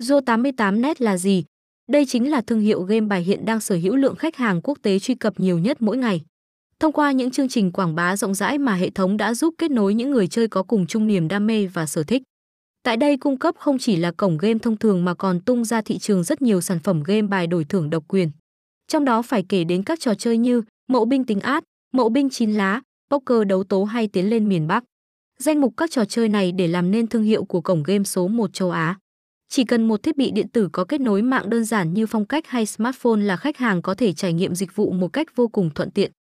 Zo88net là gì? Đây chính là thương hiệu game bài hiện đang sở hữu lượng khách hàng quốc tế truy cập nhiều nhất mỗi ngày. Thông qua những chương trình quảng bá rộng rãi mà hệ thống đã giúp kết nối những người chơi có cùng chung niềm đam mê và sở thích. Tại đây cung cấp không chỉ là cổng game thông thường mà còn tung ra thị trường rất nhiều sản phẩm game bài đổi thưởng độc quyền. Trong đó phải kể đến các trò chơi như mậu binh tính át, mậu binh chín lá, poker đấu tố hay tiến lên miền Bắc. Danh mục các trò chơi này để làm nên thương hiệu của cổng game số 1 châu Á. Chỉ cần một thiết bị điện tử có kết nối mạng đơn giản như phong cách hay smartphone là khách hàng có thể trải nghiệm dịch vụ một cách vô cùng thuận tiện.